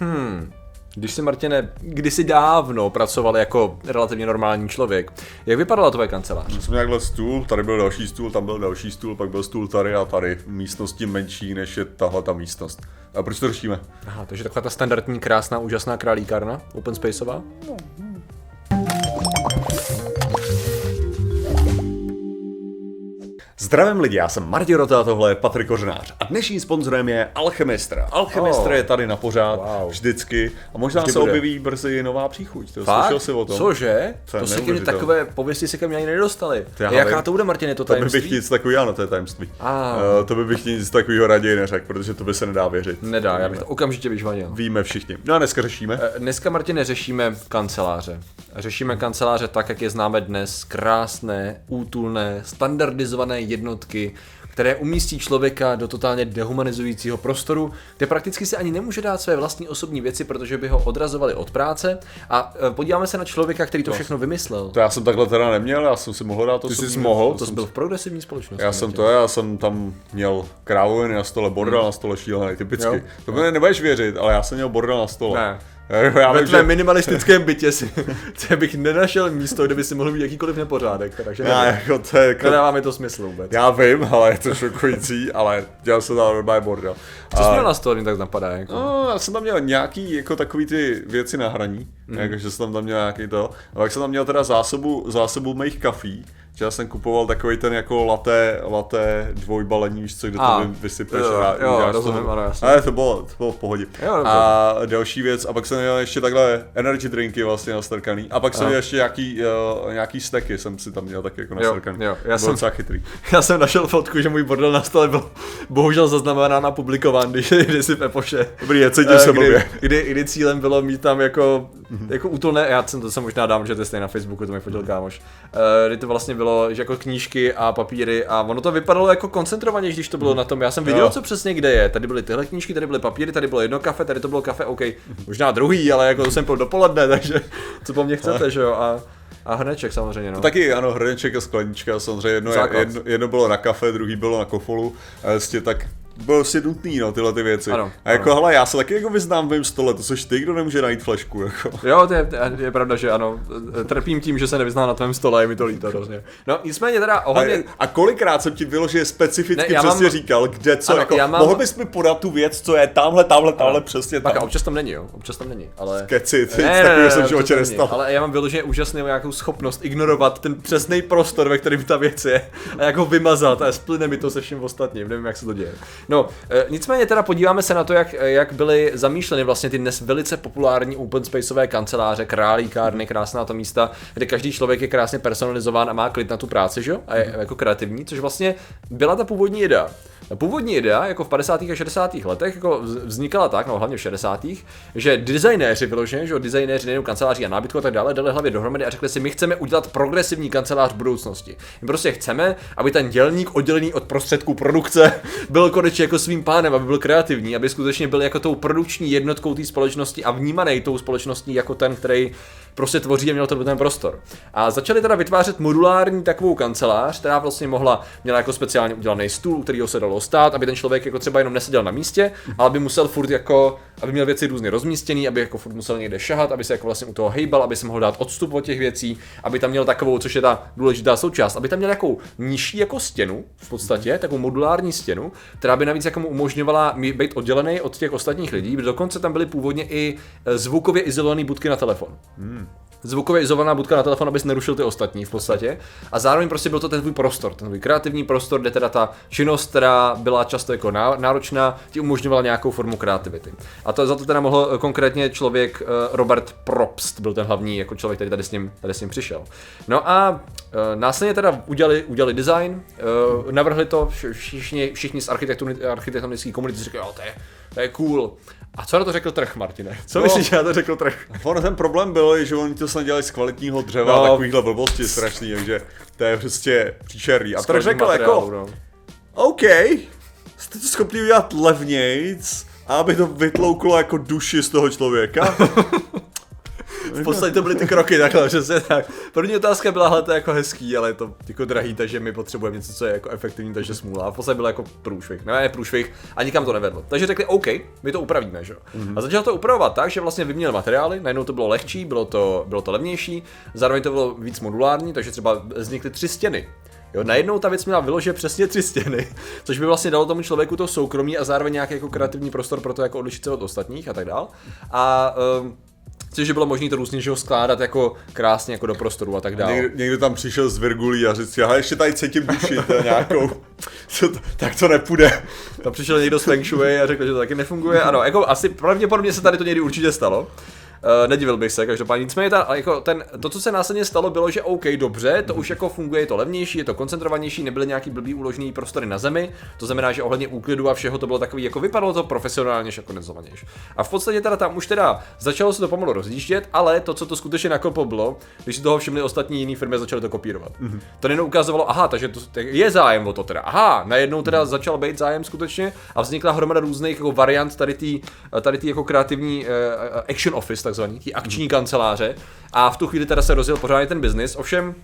Hmm. Když jsi, Martine, kdysi dávno pracoval jako relativně normální člověk, jak vypadala tvoje kancelář? Měl jsem nějakhle stůl, tady byl další stůl, tam byl další stůl, pak byl stůl tady a tady. V místnosti menší, než je tahle ta místnost. A proč to řešíme? Aha, takže taková ta standardní, krásná, úžasná králíkárna, open spaceová? Zdravím lidi, já jsem Martin Rota, tohle je Patrik Kořenář a dnešním sponzorem je Alchemistra. Alchemistra Oh. je tady na pořád Wow. vždycky a možná Vždy se bude. objeví brzy nová příchuť. To Fakt? slyšel jsi o tom? Cože? To je To se neuvěřitelné. takové pověsti se ke mně ani já Jaká vím. to bude, Martine, to To by tajemství? bych nic takového, ano, to je tajemství. A. Uh, to by bych nic takového raději neřekl, protože to by se nedá věřit. Nedá, já bych to okamžitě vyžvanil. Víme všichni. No a dneska řešíme. Eh, Dneska, Martine, řešíme kanceláře. Řešíme kanceláře tak, jak je známe dnes. Krásné, útulné, standardizované jednotky, které umístí člověka do totálně dehumanizujícího prostoru, kde prakticky si ani nemůže dát své vlastní osobní věci, protože by ho odrazovali od práce. A eh, podíváme se na člověka, který to všechno vymyslel. To já jsem takhle teda neměl, já jsem si mohl dát to Ty jsi mohl, to jsi byl v progresivní společnosti. Já jsem to, já jsem tam měl krávoviny na stole, bordel na stole šílený, typicky. Jo. To mi nebudeš věřit, ale já jsem měl bordel na stole. Ne. Já, Ve tvém že... minimalistickém bytě si, bych nenašel místo, kde by si mohl mít jakýkoliv nepořádek, takže Já, jako to je, jako... nedává mi to smysl vůbec. Já vím, ale je to šokující, ale dělal jsem tam normální bordel. Co jsi měl na mě tak napadá? Jako? No, já jsem tam měl nějaký jako takový ty věci na hraní, mm. jako, že jsem tam měl nějaký to. A pak jsem tam měl teda zásobu, zásobu mých kafí, že já jsem kupoval takový ten jako laté, laté dvojbalení, víš co, kde A, to vy, vysypeš jo, a jo, uděláš rozumím, to. ano, jasně. Ale to bylo, to bylo v pohodě. Jo, dobře. a další věc, a pak jsem měl ještě takhle energy drinky vlastně nastrkaný. A pak jsem měl ještě nějaký, uh, nějaký steky, jsem si tam měl taky jako Jo, nastrkaný. jo, já Bylo jsem- docela chytrý. Já jsem našel fotku, že můj bordel na stole byl bohužel zaznamenán a publikován, když když si v Epoše. Dobrý, je, cítím Eh, se kdy, kdy, kdy, cílem bylo mít tam jako, jako útulné, já jsem to se možná dám, že to je na Facebooku, to mi fotil kámoš, Eh, kdy to vlastně bylo, že jako knížky a papíry a ono to vypadalo jako koncentrovaně, když to bylo na tom, já jsem viděl, Jo. co přesně kde je, tady byly tyhle knížky, tady byly papíry, tady bylo jedno kafe, tady to bylo kafe, OK, možná druhý, ale jako to jsem pil dopoledne, takže co po mně chcete, že jo, a, a hrneček samozřejmě, no. Taky ano, hrneček a sklenička, samozřejmě jedno, Základ. jedno, jedno, bylo na kafe, druhý bylo na kofolu, a vlastně tak bylo si nutný, no, tyhle ty věci. Ano, a jako, ano. hele, já se taky jako vyznám v mém stole, to jsi ty, kdo nemůže najít flešku, jako. Jo, to je, je pravda, že ano. Trpím tím, že se nevyzná na tvém stole, je mi to líto hrozně. No, nicméně teda A, ohledně... a kolikrát jsem ti vyloženě specificky Ne, já přesně mám- říkal, kde co, Ano, jako, já mám- mohl bys mi podat tu věc, co je tamhle, tamhle, tamhle, přesně Tak a tam. občas tam není, jo, občas tam není, ale... Keci, ty, Ne, ne, ne, jsem životě tam nestal. Ale já mám vyloženě úžasnou nějakou schopnost ignorovat ten přesný prostor, ve kterém ta věc je a jak ho vymazat a splyne mi to se vším ostatním, nevím, jak se to děje. No, e, nicméně teda podíváme se na to, jak, jak byly zamýšleny vlastně ty dnes velice populární open spaceové kanceláře, králíkárny, krásná to místa, kde každý člověk je krásně personalizován a má klid na tu práci, že jo? A je jako kreativní, což vlastně byla ta původní idea. Původní idea, jako v 50. a 60. letech, jako vz- vznikala tak, no hlavně v 60. že designéři vyloženě, že designéři nejenom kanceláří a nábytku a tak dále, dali hlavě dohromady a řekli si, my chceme udělat progresivní kancelář budoucnosti. My prostě chceme, aby ten dělník oddělený od prostředků produkce byl konečně jako svým pánem, aby byl kreativní, aby skutečně byl jako tou produkční jednotkou té společnosti a vnímaný tou společností jako ten, který prostě tvoří a měl to ten prostor. A začali teda vytvářet modulární takovou kancelář, která vlastně mohla, měla jako speciálně udělaný stůl, u kterého se dalo stát, aby ten člověk jako třeba jenom neseděl na místě, ale aby musel furt jako, aby měl věci různě rozmístěný, aby jako furt musel někde šahat, aby se jako vlastně u toho hejbal, aby se mohl dát odstup od těch věcí, aby tam měl takovou, což je ta důležitá součást, aby tam měl nějakou nižší jako stěnu, v podstatě, takovou modulární stěnu, která by navíc jako mu umožňovala být oddělený od těch ostatních lidí. Dokonce tam byly původně i eh, zvukově izolované budky na telefon zvukově izolovaná budka na telefon, abys nerušil ty ostatní v podstatě. A zároveň prostě byl to ten tvůj prostor, ten tvůj kreativní prostor, kde teda ta činnost, která byla často jako ná- náročná, ti umožňovala nějakou formu kreativity. A to za to teda mohl eh, konkrétně člověk eh, Robert Probst, byl ten hlavní jako člověk, který tady s ním, tady s ním přišel. No a eh, následně teda udělali, udělali design, navrhli to vš- všichni, všichni z architektoni- architektonické komunity, říkali, jo, to je, to je cool. A co na to řekl trh, Martine? Co No. myslíš, že na to řekl trh? Ono ten problém byl, že oni to snad dělali z kvalitního dřeva No. a takovýhle blbosti strašný, takže to je prostě příšerný. A trh řekl Materiálu, jako, no. OK, jste to schopni udělat levnějc, a aby to vytlouklo jako duši z toho člověka. v podstatě to byly ty kroky takhle, přesně tak. První otázka byla, hele, to je jako hezký, ale je to jako drahý, takže my potřebujeme něco, co je jako efektivní, takže smůla. A v podstatě byl jako průšvih, ne, ne průšvih a nikam to nevedlo. Takže řekli, OK, my to upravíme, že jo. Mm-hmm. A začal to upravovat tak, že vlastně vyměnil materiály, najednou to bylo lehčí, bylo to, bylo to levnější, zároveň to bylo víc modulární, takže třeba vznikly tři stěny. Jo, najednou ta věc měla vyložit přesně tři stěny, což by vlastně dalo tomu člověku to soukromí a zároveň nějaký jako kreativní prostor pro to jako odlišit se od ostatních a tak dál. A um, Což bylo možné to různě že ho skládat jako krásně jako do prostoru a tak dále. Někdo, někdo tam přišel z Virgulí a říct si, aha, ještě tady cítím duši, to je nějakou, co to, tak to nepůjde. Tam přišel někdo z Feng Shui a řekl, že to taky nefunguje. Ano, jako asi pravděpodobně se tady to někdy určitě stalo. Uh, nedivil bych se, každopádně. Nicméně ta, jako ten, to, co se následně stalo, bylo, že OK, dobře, to už jako funguje, je to levnější, je to koncentrovanější, nebyly nějaký blbý uložený prostory na zemi, to znamená, že ohledně úklidu a všeho to bylo takový, jako vypadalo to profesionálně, jako kondenzovanější. A v podstatě teda tam už teda začalo se to pomalu rozjíždět, ale to, co to skutečně nakoplo, bylo, když si toho všimli ostatní jiné firmy, začaly to kopírovat. Mm-hmm. To nejen ukazovalo, aha, takže to, je zájem o to teda. Aha, najednou teda mm-hmm. začal být zájem skutečně a vznikla hromada různých jako variant tady tý, tady tý jako kreativní uh, action office, takzvaný, ty akční kanceláře. A v tu chvíli teda se rozjel pořádně ten biznis, ovšem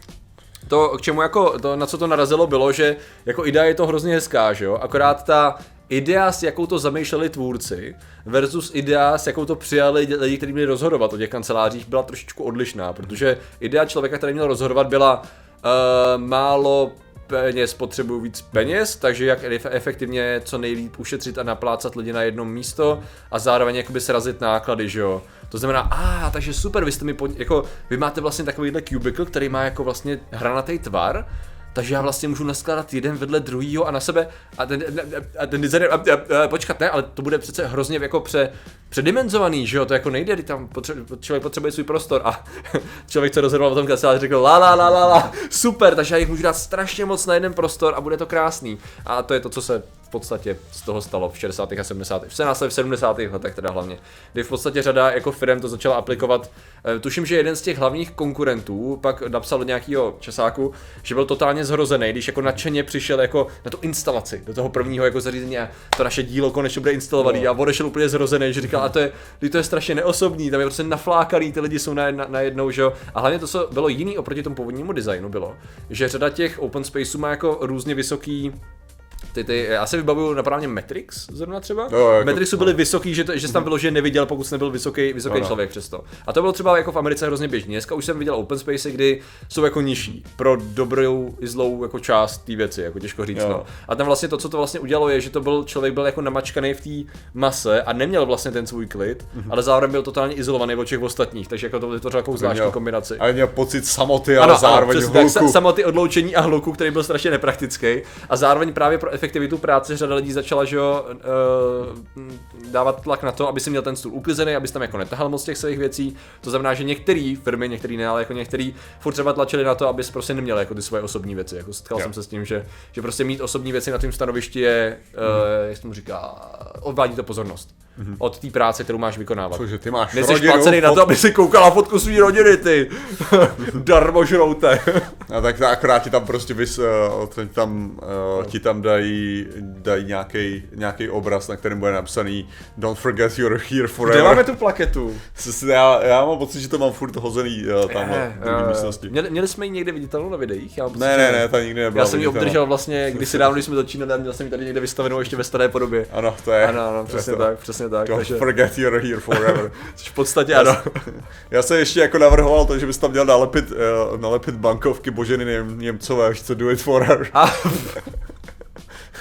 to, k čemu jako, to, na co to narazilo, bylo, že jako idea je to hrozně hezká, že jo, akorát ta idea, s jakou to zamýšleli tvůrci, versus idea, s jakou to přijali lidi, kteří měli rozhodovat o těch kancelářích, byla trošičku odlišná, protože idea člověka, který měl rozhodovat, byla uh, málo peněz potřebují víc peněz, takže jak efektivně co nejlíp ušetřit a naplácat lidi na jedno místo a zároveň jakoby srazit náklady, že jo. To znamená, a ah, takže super, vy jste mi, pod, jako, vy máte vlastně takovýhle cubicle, který má jako vlastně hranatý tvar, takže já vlastně můžu naskládat jeden vedle druhýho a na sebe a ten, a ten designer, a, a, a, počkat, ne, ale to bude přece hrozně jako pře, předimenzovaný, že jo, to jako nejde, tam potře- člověk potřebuje svůj prostor a člověk, co rozhodoval o tom kanceláři, řekl la la la la la, super, takže já jich můžu dát strašně moc na jeden prostor a bude to krásný. A to je to, co se v podstatě z toho stalo v 60. a 70. v v 70. letech teda hlavně, kdy v podstatě řada jako firm to začala aplikovat. Eh, tuším, že jeden z těch hlavních konkurentů pak napsal do nějakého časáku, že byl totálně zhrozený, když jako nadšeně přišel jako na tu instalaci do toho prvního jako zařízení a to naše dílo konečně bude instalovaný no. a odešel úplně zhrozený, že říkal, a to je, to je strašně neosobní, tam je prostě naflákaný, ty lidi jsou na, na, na jednou, že jo. A hlavně to, co bylo jiný oproti tomu původnímu designu, bylo, že řada těch open spaceů má jako různě vysoký ty, ty, já se vybavuju napravně Matrix zrovna třeba. Jo, jako, Matrixu byly no. vysoký, že, že jsi tam bylo, že neviděl, pokud jsi nebyl vysoký, vysoký no, člověk přesto. A to bylo třeba jako v Americe hrozně běžný. Dneska už jsem viděl open space, kdy jsou jako nižší pro dobrou i zlou jako část té věci, jako těžko říct. No. A tam vlastně to, co to vlastně udělalo, je, že to byl člověk byl jako namačkaný v té mase a neměl vlastně ten svůj klid, mm-hmm. ale zároveň byl totálně izolovaný od všech ostatních, takže jako to vytvořilo takovou zvláštní kombinaci. A měl pocit samoty, ale ano, zároveň ano, hluku. Tak, samoty, odloučení a hluku, který byl strašně nepraktický a zároveň právě pro efektivitu práce řada lidí začala, že jo, uh, dávat tlak na to, aby si měl ten stůl uklizený, aby tam jako netahal moc těch svých věcí. To znamená, že některé firmy, některé ne, ale jako některé furt třeba tlačili na to, aby prostě neměl jako ty svoje osobní věci. Jako setkal jsem se s tím, že, že prostě mít osobní věci na tom stanovišti je, uh, jak se mu říká, odvádí to pozornost mm-hmm. od té práce, kterou máš vykonávat. Cože, ty máš Nejsi placený na to, aby si koukala fotku své rodiny, ty. Darmožrouté. a tak akorát ti tam prostě vys, uh, tam, uh, ti tam dají, dají nějaký, nějaký obraz, na kterém bude napsaný Don't forget you're here forever. Kde máme tu plaketu? Já, já mám pocit, že to mám furt hozený uh, tam je, uh, měli, měli, jsme ji někde viditelnou na videích? Já ne, ne, ne, ta nikdy nebyla Já jsem ji obdržel vlastně, když si dávno, když jsme začínali, a měl jsem ji tady někde vystavenou ještě ve staré podobě. Ano, to je. Ano, ano přesně to. tak, přesně tak. Don't takže... forget you're here forever. Což v podstatě ano. Já jsem ještě jako navrhoval to, že bys tam měl nalepit, uh, nalepit bankovky Boženy Něm, Němcové, až co do it for her. A...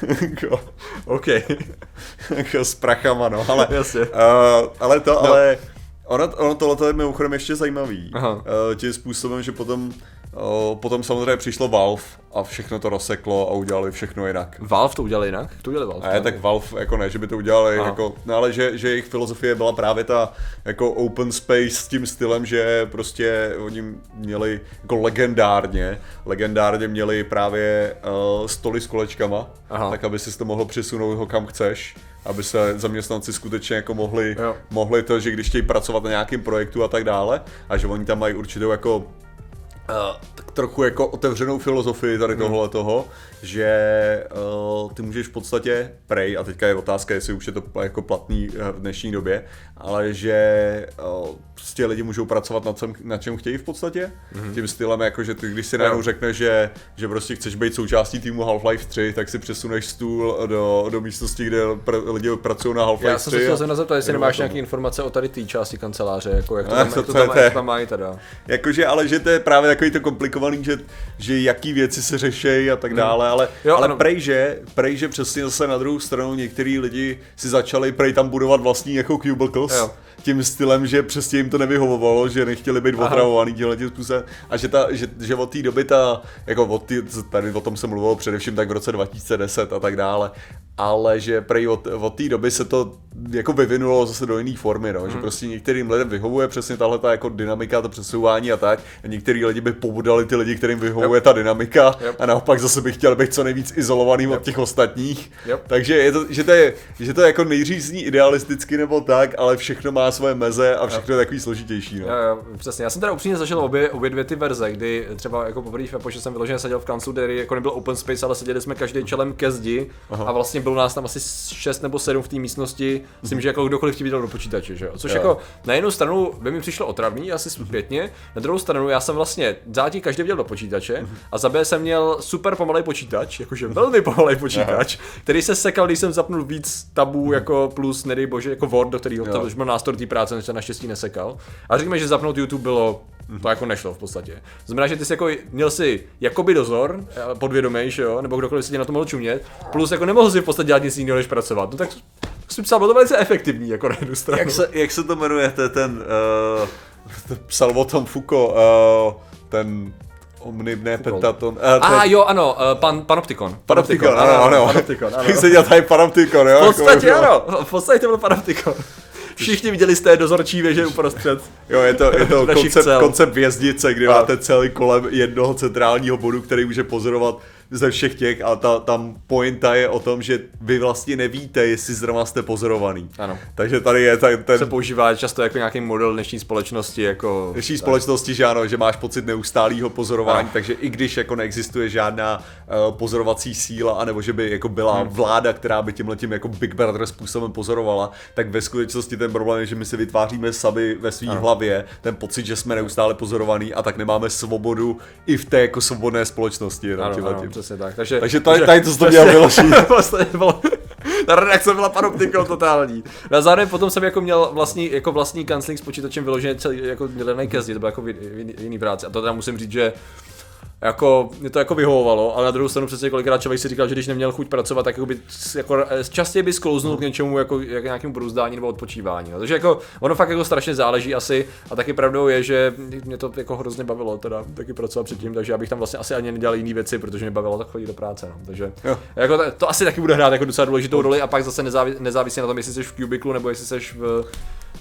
jako, OK. jako s prachama, no, ale, Jasně. Uh, ale to, no. ale ono, ono tohle je mimochodem ještě zajímavý. Aha. Uh, tím způsobem, že potom Potom samozřejmě přišlo Valve a všechno to rozseklo a udělali všechno jinak. Valve to udělali jinak? To udělali Valve? Ne, tak Valve jako ne, že by to udělali, jako, no, ale že, že jejich filozofie byla právě ta jako open space s tím stylem, že prostě oni měli jako legendárně, legendárně měli právě uh, stoly s kolečkama, Aha. tak aby si to mohl přesunout ho kam chceš aby se zaměstnanci skutečně jako mohli, mohli to, že když chtějí pracovat na nějakém projektu a tak dále, a že oni tam mají určitou jako uh, tak trochu jako otevřenou filozofii tady tohle hmm. toho, že uh, ty můžeš v podstatě prej, a teďka je otázka, jestli už je to jako platný v dnešní době, ale že uh, prostě lidi můžou pracovat na, čem, na čem chtějí v podstatě, mm-hmm. tím stylem, jako že ty, když si najednou řekneš, že, že prostě chceš být součástí týmu Half-Life 3, tak si přesuneš stůl do, do místnosti, kde pr- lidi pracují na Half-Life 3. Já jsem se chtěl zeptat, zeptat, jestli nemáš nějaké informace o tady té části kanceláře, jako jak to, tam, to, jak to, tam, jak to tam mají teda. Jakože, ale že to je právě takový to komplikovaný, že, že jaký věci se řeší a tak dále, ale, jo, ale prej, že, prej, že přesně zase na druhou stranu některý lidi si začali prej tam budovat vlastní jako cubicles. Jo. tím stylem, že přesně jim to nevyhovovalo, že nechtěli být otravovaný tímhle tím způsobem a že, ta, že, že od té doby ta, jako od tý, tady o tom jsem mluvil především tak v roce 2010 a tak dále, ale že prej od, od té doby se to jako vyvinulo zase do jiné formy, no, hmm. že prostě některým lidem vyhovuje přesně tahle ta jako dynamika, to přesouvání a tak a některý lidi by pobudali ty lidi, kterým vyhovuje yep. ta dynamika yep. a naopak zase by chtěl být co nejvíc izolovaný yep. od těch ostatních, yep. takže je to, že to je, že to je jako nejdřív idealisticky nebo tak, ale všechno má svoje meze a všechno jo. je takový složitější. No. Jo, přesně. Já jsem teda upřímně zažil obě, obě dvě ty verze, kdy třeba jako poprvé že jsem vyloženě seděl v kanclu, jako nebyl open space, ale seděli jsme každý čelem ke zdi Aha. a vlastně bylo nás tam asi 6 nebo 7 v té místnosti, myslím, že jako kdokoliv ti viděl do počítače, že jo. Což jo. jako na jednu stranu by mi přišlo otravný, asi zpětně, na druhou stranu já jsem vlastně zátí každý viděl do počítače a za B jsem měl super pomalý počítač, jakože velmi pomalý počítač, který se sekal, když jsem zapnul víc tabů jako plus, nedej bože, jako Word, do kterého to byl nástor té práce, než se naštěstí nesekal. A řekněme, že zapnout YouTube bylo to jako nešlo v podstatě. Znamená, že ty jsi jako, měl si jakoby dozor, eh, podvědomý, že jo, nebo kdokoliv si tě na to mohl čumět, plus jako nemohl si v podstatě dělat nic jiného, než pracovat. No tak jsem psal, bylo to velice efektivní, jako na jednu stranu. Jak se, jak se to jmenuje, to je ten, uh, psal o tom Foucault, uh, ten Omnibne pentaton. A uh, ah, jo, ano, uh, pan, panoptikon. Panoptikon, ano, ano. Panoptikon, ano. Jak se dělal tady panoptikon, jo? V podstatě jako, ano, v podstatě to byl panoptikon. Všichni viděli z té dozorčí věže uprostřed. Jo, je to, je to koncept, koncept věznice, kdy máte celý kolem jednoho centrálního bodu, který může pozorovat ze všech těch a ta, tam pointa je o tom, že vy vlastně nevíte, jestli zrovna jste pozorovaný. Ano. Takže tady je ten, ten... Se používá často jako nějaký model dnešní společnosti, jako... Dnešní společnosti, že ano, že máš pocit neustálého pozorování, ano. takže i když jako neexistuje žádná uh, pozorovací síla, anebo že by jako byla hmm. vláda, která by tímhle tím jako Big Brother způsobem pozorovala, tak ve skutečnosti ten problém je, že my si vytváříme sami ve své hlavě ten pocit, že jsme neustále pozorovaní a tak nemáme svobodu i v té jako svobodné společnosti. Ano, ano, přesně tak. Takže, takže tady, tady to to dělal Miloší. vlastně bylo, ta redakce byla panoptikou totální. Na zároveň potom jsem jako měl vlastní, jako vlastní kancling s počítačem vyložený celý jako mělený ke zdi, to bylo jako v, v, jiný práci. A to teda musím říct, že jako, mě to jako vyhovovalo, ale na druhou stranu přesně kolikrát člověk si říkal, že když neměl chuť pracovat, tak jako by, jako, eh, častěji by sklouznul k něčemu jako, jako nějakému bruzdání nebo odpočívání. No. Takže jako, ono fakt jako strašně záleží asi a taky pravdou je, že mě to jako hrozně bavilo teda taky pracovat předtím, takže já bych tam vlastně asi ani nedělal jiné věci, protože mě bavilo tak chodit do práce. No. Takže jako, to, asi taky bude hrát jako docela důležitou roli a pak zase nezávi, nezávisí na tom, jestli jsi v kubiklu nebo jestli jsi v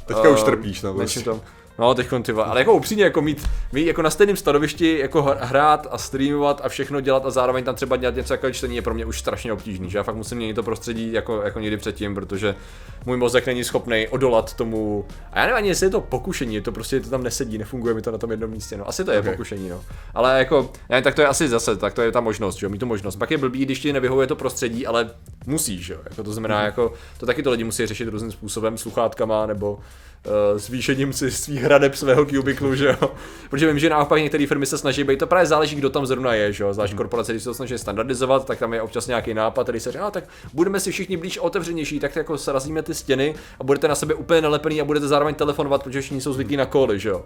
Teďka uh, už trpíš, no, prostě. No, teď ty ale jako upřímně, jako mít, mít jako na stejném stanovišti, jako hrát a streamovat a všechno dělat a zároveň tam třeba dělat něco jako čtení je pro mě už strašně obtížný, že já fakt musím měnit to prostředí jako, jako někdy předtím, protože můj mozek není schopný odolat tomu, a já nevím ani jestli je to pokušení, je to prostě to tam nesedí, nefunguje mi to na tom jednom místě, no asi to je okay. pokušení, no. Ale jako, ne, tak to je asi zase, tak to je ta možnost, že jo, mít tu možnost. Pak je blbý, když ti nevyhovuje to prostředí, ale musíš, jo, jako to znamená, mm. jako, to taky to lidi musí řešit různým způsobem, sluchátkama nebo uh, zvýšením si svých hradeb svého kubiklu, že jo. Protože vím, že naopak některé firmy se snaží být, to právě záleží, kdo tam zrovna je, že jo. Zvlášť mm. korporace, když se to snaží standardizovat, tak tam je občas nějaký nápad, který se říká, tak budeme si všichni blíž otevřenější, tak jako srazíme ty stěny a budete na sebe úplně nalepený a budete zároveň telefonovat, protože všichni jsou zvyklí na koly, že jo.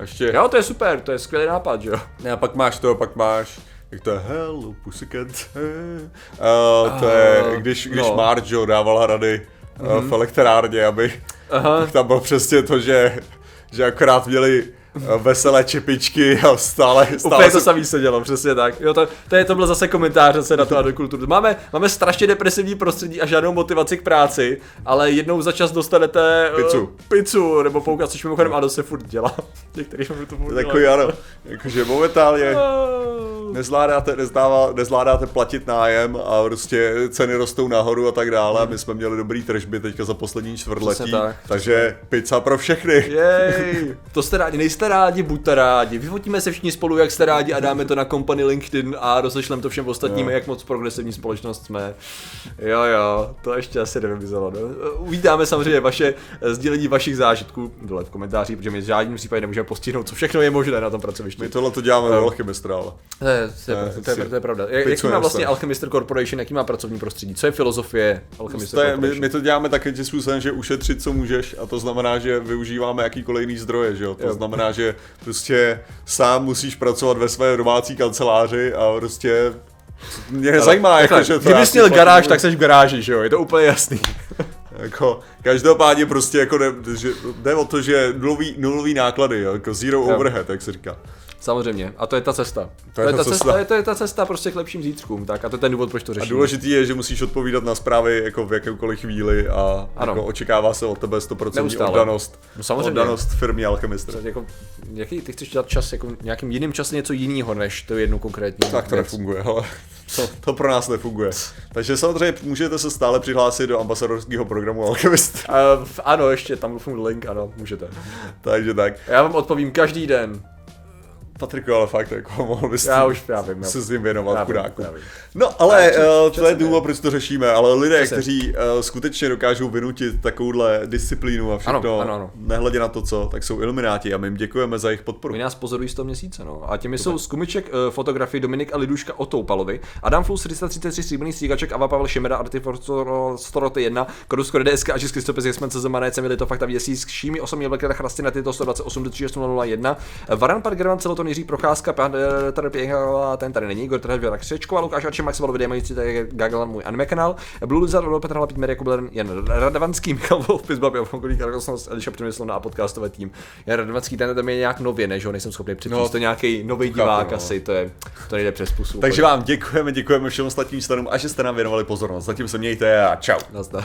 Ještě... Jo, to je super, to je skvělý nápad, že jo. A pak máš to, pak máš jak to je Hello Pussycat. Uh, to je, když, když no. Marge dával hrady mm-hmm. v elektrárně, aby Aha. tam bylo přesně to, že, že akorát měli eh, veselé čepičky a stále, stále Úplně to samý se dělo, přesně tak. Jo, to, to, je, to byl zase komentář se na to a do kulturu. Máme, máme strašně depresivní prostředí a žádnou motivaci k práci, ale jednou za čas dostanete pizzu, uh, pizzu nebo poukaz, což mimochodem Ado se furt dělá. Některý to furt Takový ano, jakože momentálně. Nezvládáte, nezdává, nezvládáte platit nájem a prostě ceny rostou nahoru a tak dále. My jsme měli dobrý tržby teďka za poslední čtvrtletí, tak, takže pizza pro všechny. Jej, to jste rádi, nejste rádi, buďte rádi. Vyfotíme se všichni spolu, jak jste rádi a dáme to na company LinkedIn a rozešlem to všem ostatním, jo. jak moc progresivní společnost jsme. Jo, jo, to ještě asi nevymizelo. No. Uvítáme samozřejmě vaše sdílení vašich zážitků dole v komentářích, protože my v žádném případě nemůžeme postihnout, co všechno je možné na tom pracovišti. My tohle to děláme no. Alchemistral. To je, to, je, to, je, to je pravda. Jaký má vlastně Alchemister Corporation, jaký má pracovní prostředí? Co je filozofie Alchemister Corporation? My, my, to děláme taky tím způsobem, že ušetřit, co můžeš, a to znamená, že využíváme jakýkoliv jiný zdroje, že jo? To jo. znamená, že prostě sám musíš pracovat ve své domácí kanceláři a prostě mě nezajímá, jako, že to Kdybys měl garáž, tak jsi v garáži, že jo? Je to úplně jasný. Jako, každopádně prostě jako jde, že, jde o to, že nulový, nulový náklady, jo, jako zero jo. overhead, jak se říká. Samozřejmě. A to je ta cesta. To je, to je ta, cesta. cesta. To je ta cesta prostě k lepším zítřkům. Tak a to je ten důvod, proč to řešíme. A důležitý je, že musíš odpovídat na zprávy jako v jakémkoliv chvíli a ano. jako očekává se od tebe 100% Neustále. oddanost. No samozřejmě. Oddanost firmy Alchemist. Jako, jaký, ty chceš dělat čas jako nějakým jiným časem něco jiného, než to jednu konkrétní Tak to věc. nefunguje, ale to, to pro nás nefunguje. Takže samozřejmě můžete se stále přihlásit do ambasadorského programu Alchemist. Uh, ano, ještě tam funguje link, ano, můžete. Takže tak. Já vám odpovím každý den. Patriku, ale fakt, jako mohl bys já už já vím, se s ním věnovat já chudáku. No, ale uh, to je důvod, proč to řešíme, ale lidé, kteří uh, skutečně dokážou vynutit takovouhle disciplínu a všechno, ano, ano, ano. nehledě na to, co, tak jsou ilumináti a my jim děkujeme za jejich podporu. My nás pozorují 100 měsíce, no. A těmi jsou Skumiček, uh, fotografii Dominik a Liduška Otoupalovi, Adam Flus 333 stříbrný stříkaček, Ava Pavel Šimera, Artifor Storoty 1, Korusko DSK a Český stopis, jak jsme CZ Manece, měli to fakt a věsí s Šími, osobně velké chrasty na tyto 128 do 3601, Varan Pargerman celoton Jiří Procházka, tady Pěchala, ten tady není, Igor Trhel, Křečko a Lukáš Ačem, Maximal Videa, mající tady Gaglan, můj anime kanál, Blue Lizard, Robert Petr Hlapit, Jakub Jan Radovanský, Michal Wolf, Pizbab, Jafonkolí, Karkosnost, Eliša Přemysl a podcastový tým. Jan Radovanský, ten tam je nějak nově, než ho nejsem schopný přečíst, no, to nějaký nový divák no. asi, to je, to nejde přes pusu. Takže vám děkujeme, děkujeme všem ostatním stanům a že jste nám věnovali pozornost. Zatím se mějte a čau. Nazdar.